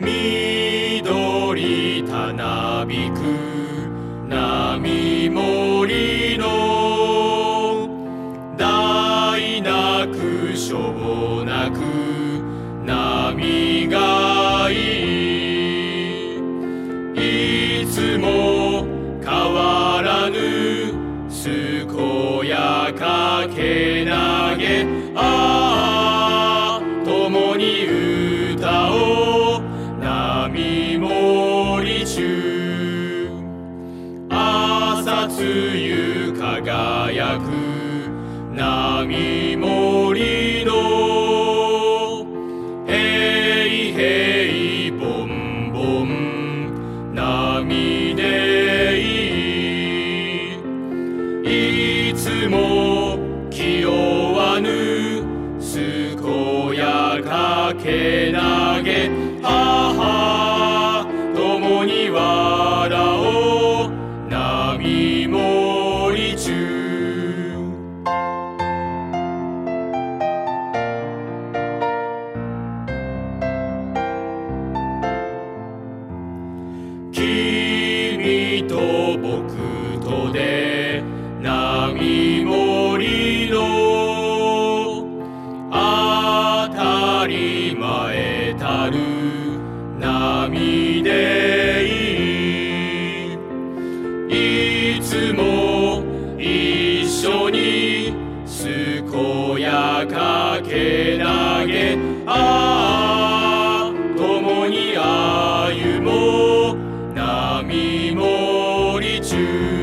緑たなびく波森の大なくしょなく波がいいいつも変わらぬ健やかけなげ。ああ朝露輝く波盛りのへいへいぼんぼん波でいい。いつも気負わぬ健やかけなげ母共に笑たり前たる波でに健やかけなげ。ああ共に歩もう。波盛り中。